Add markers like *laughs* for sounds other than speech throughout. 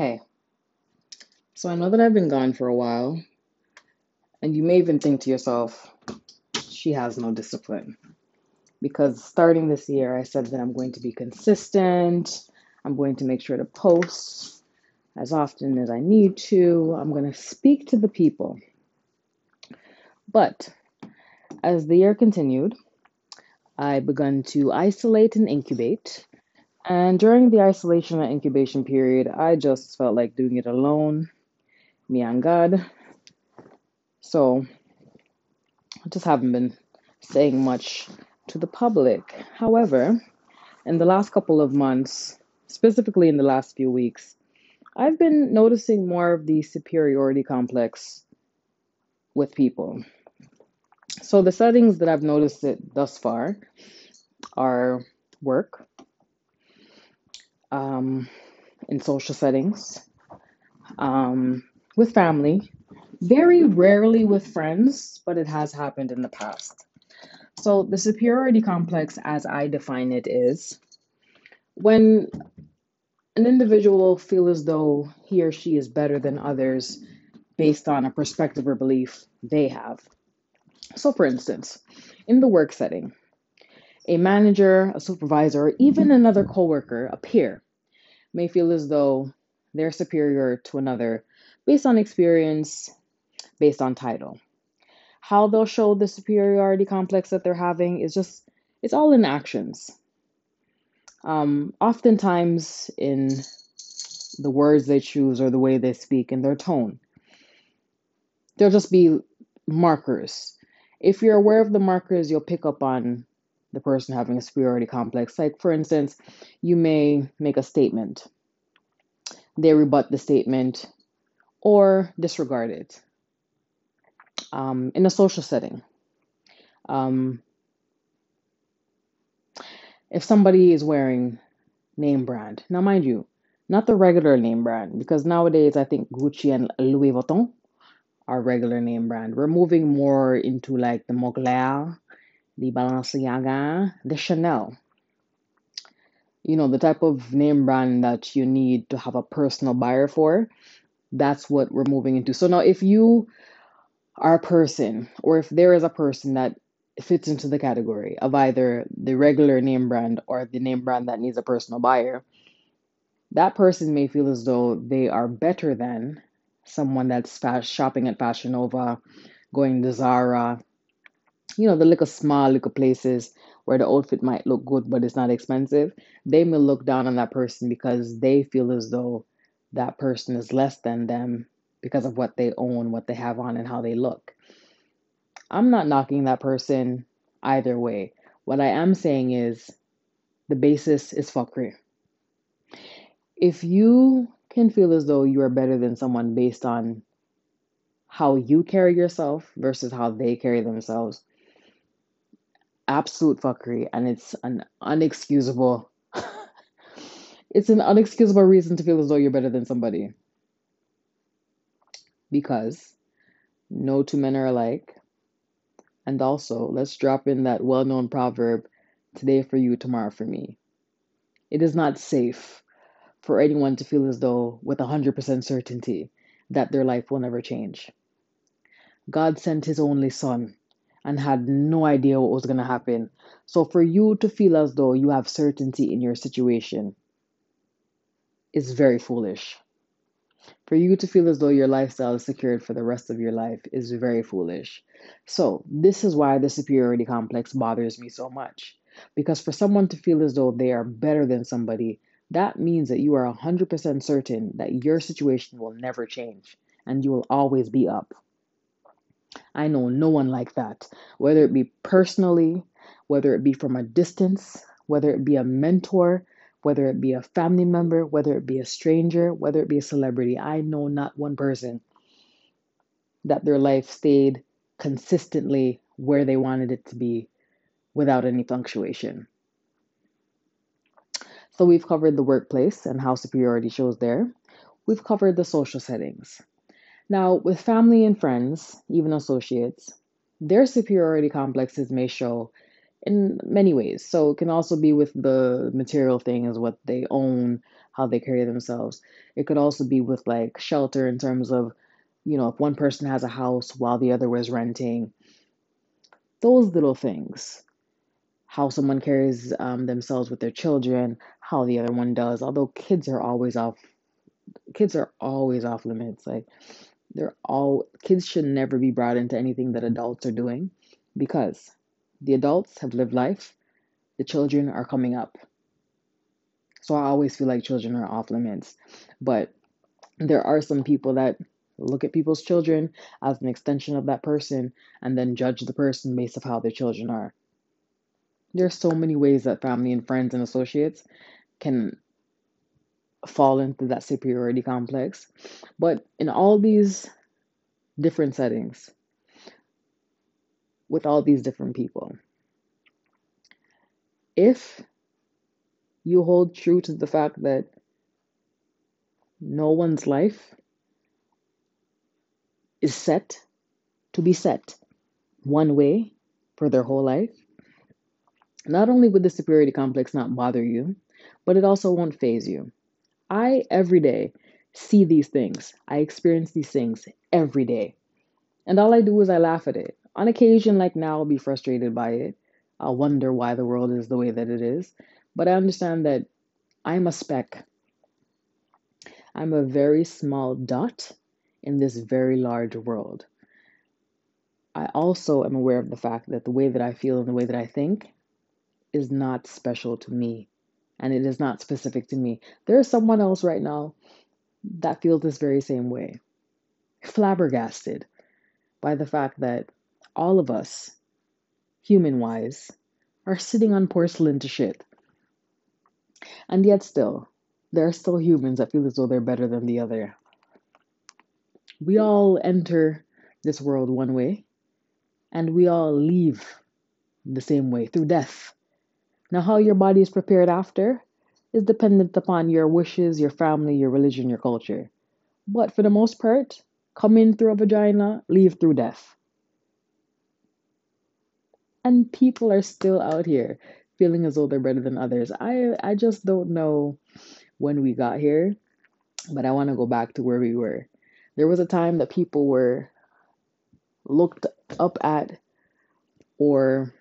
Hey, so I know that I've been gone for a while, and you may even think to yourself, she has no discipline. Because starting this year, I said that I'm going to be consistent, I'm going to make sure to post as often as I need to, I'm going to speak to the people. But as the year continued, I began to isolate and incubate. And during the isolation and incubation period, I just felt like doing it alone, me and God. So I just haven't been saying much to the public. However, in the last couple of months, specifically in the last few weeks, I've been noticing more of the superiority complex with people. So the settings that I've noticed it thus far are work, um, in social settings, um, with family, very rarely with friends, but it has happened in the past. So the superiority complex, as I define it, is when an individual will feel as though he or she is better than others based on a perspective or belief they have. So, for instance, in the work setting, a manager, a supervisor, or even another coworker, a peer, may feel as though they're superior to another based on experience, based on title. How they'll show the superiority complex that they're having is just, it's all in actions. Um, oftentimes in the words they choose or the way they speak and their tone. There'll just be markers. If you're aware of the markers, you'll pick up on the person having a superiority complex. Like, for instance, you may make a statement, they rebut the statement or disregard it. Um, in a social setting, um, if somebody is wearing name brand, now mind you, not the regular name brand, because nowadays I think Gucci and Louis Vuitton are regular name brand. We're moving more into like the Mugler, the Balenciaga, the Chanel. You know, the type of name brand that you need to have a personal buyer for. That's what we're moving into. So now, if you are a person, or if there is a person that fits into the category of either the regular name brand or the name brand that needs a personal buyer, that person may feel as though they are better than someone that's fast shopping at Fashion Nova, going to Zara, you know, the little small little places where the outfit might look good but it's not expensive. They may look down on that person because they feel as though that person is less than them because of what they own, what they have on, and how they look. I'm not knocking that person either way. What I am saying is the basis is fuckery. If you can feel as though you are better than someone based on how you carry yourself versus how they carry themselves, absolute fuckery and it's an unexcusable *laughs* it's an unexcusable reason to feel as though you're better than somebody. Because no two men are alike. And also, let's drop in that well known proverb today for you, tomorrow for me. It is not safe for anyone to feel as though, with 100% certainty, that their life will never change. God sent His only Son and had no idea what was going to happen. So, for you to feel as though you have certainty in your situation is very foolish. For you to feel as though your lifestyle is secured for the rest of your life is very foolish. So, this is why the superiority complex bothers me so much. Because for someone to feel as though they are better than somebody, that means that you are 100% certain that your situation will never change and you will always be up. I know no one like that, whether it be personally, whether it be from a distance, whether it be a mentor, whether it be a family member, whether it be a stranger, whether it be a celebrity. I know not one person that their life stayed consistently where they wanted it to be without any fluctuation. So we've covered the workplace and how superiority shows there. We've covered the social settings. Now, with family and friends, even associates, their superiority complexes may show in many ways. So it can also be with the material things, what they own, how they carry themselves. It could also be with like shelter in terms of, you know, if one person has a house while the other was renting, those little things. How someone carries um, themselves with their children, how the other one does. Although kids are always off, kids are always off limits. Like they're all kids should never be brought into anything that adults are doing because the adults have lived life, the children are coming up. So I always feel like children are off limits. But there are some people that look at people's children as an extension of that person and then judge the person based off how their children are. There's so many ways that family and friends and associates can fall into that superiority complex. But in all these different settings, with all these different people, if you hold true to the fact that no one's life is set to be set one way for their whole life, not only would the superiority complex not bother you, but it also won't faze you. I, every day, see these things. I experience these things every day. And all I do is I laugh at it. On occasion, like now, I'll be frustrated by it. I'll wonder why the world is the way that it is. But I understand that I'm a speck. I'm a very small dot in this very large world. I also am aware of the fact that the way that I feel and the way that I think is not special to me and it is not specific to me. There is someone else right now that feels this very same way. Flabbergasted by the fact that all of us, human wise, are sitting on porcelain to shit. And yet, still, there are still humans that feel as though they're better than the other. We all enter this world one way, and we all leave the same way through death. Now, how your body is prepared after is dependent upon your wishes, your family, your religion, your culture. But for the most part, come in through a vagina, leave through death. And people are still out here feeling as though they're better than others. I I just don't know when we got here, but I want to go back to where we were. There was a time that people were looked up at or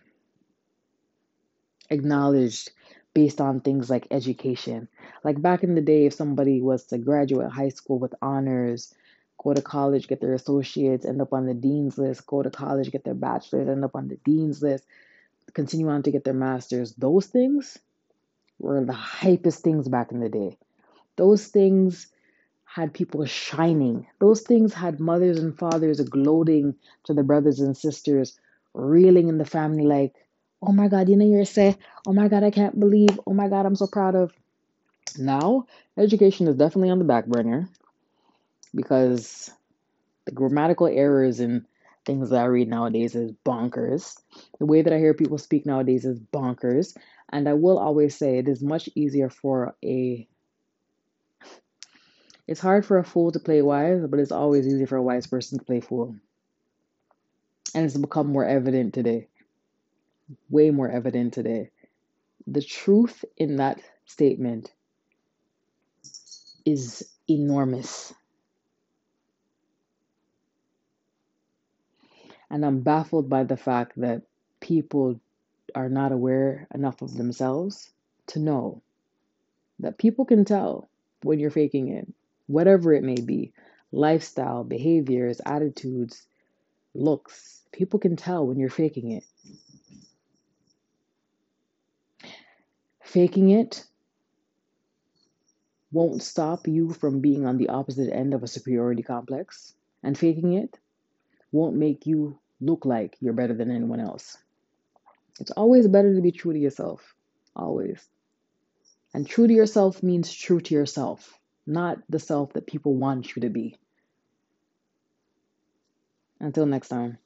acknowledged based on things like education. Like back in the day, if somebody was to graduate high school with honors, go to college, get their associates, end up on the dean's list, go to college, get their bachelor's, end up on the dean's list, continue on to get their master's, those things were the hypest things back in the day. Those things had people shining. Those things had mothers and fathers gloating to the brothers and sisters, reeling in the family like, oh my God, you know, you're say, oh my God, I can't believe, oh my God, I'm so proud of. Now, education is definitely on the back burner because the grammatical errors and things that I read nowadays is bonkers. The way that I hear people speak nowadays is bonkers. And I will always say it is much easier for a it's hard for a fool to play wise, but it's always easy for a wise person to play fool. And it's become more evident today way more evident today. The truth in that statement is enormous. And I'm baffled by the fact that people are not aware enough of themselves to know that people can tell when you're faking it, whatever it may be lifestyle, behaviors, attitudes, looks. People can tell when you're faking it. Faking it won't stop you from being on the opposite end of a superiority complex, and faking it won't make you look like you're better than anyone else. It's always better to be true to yourself. Always. And true to yourself means true to yourself, not the self that people want you to be. Until next time.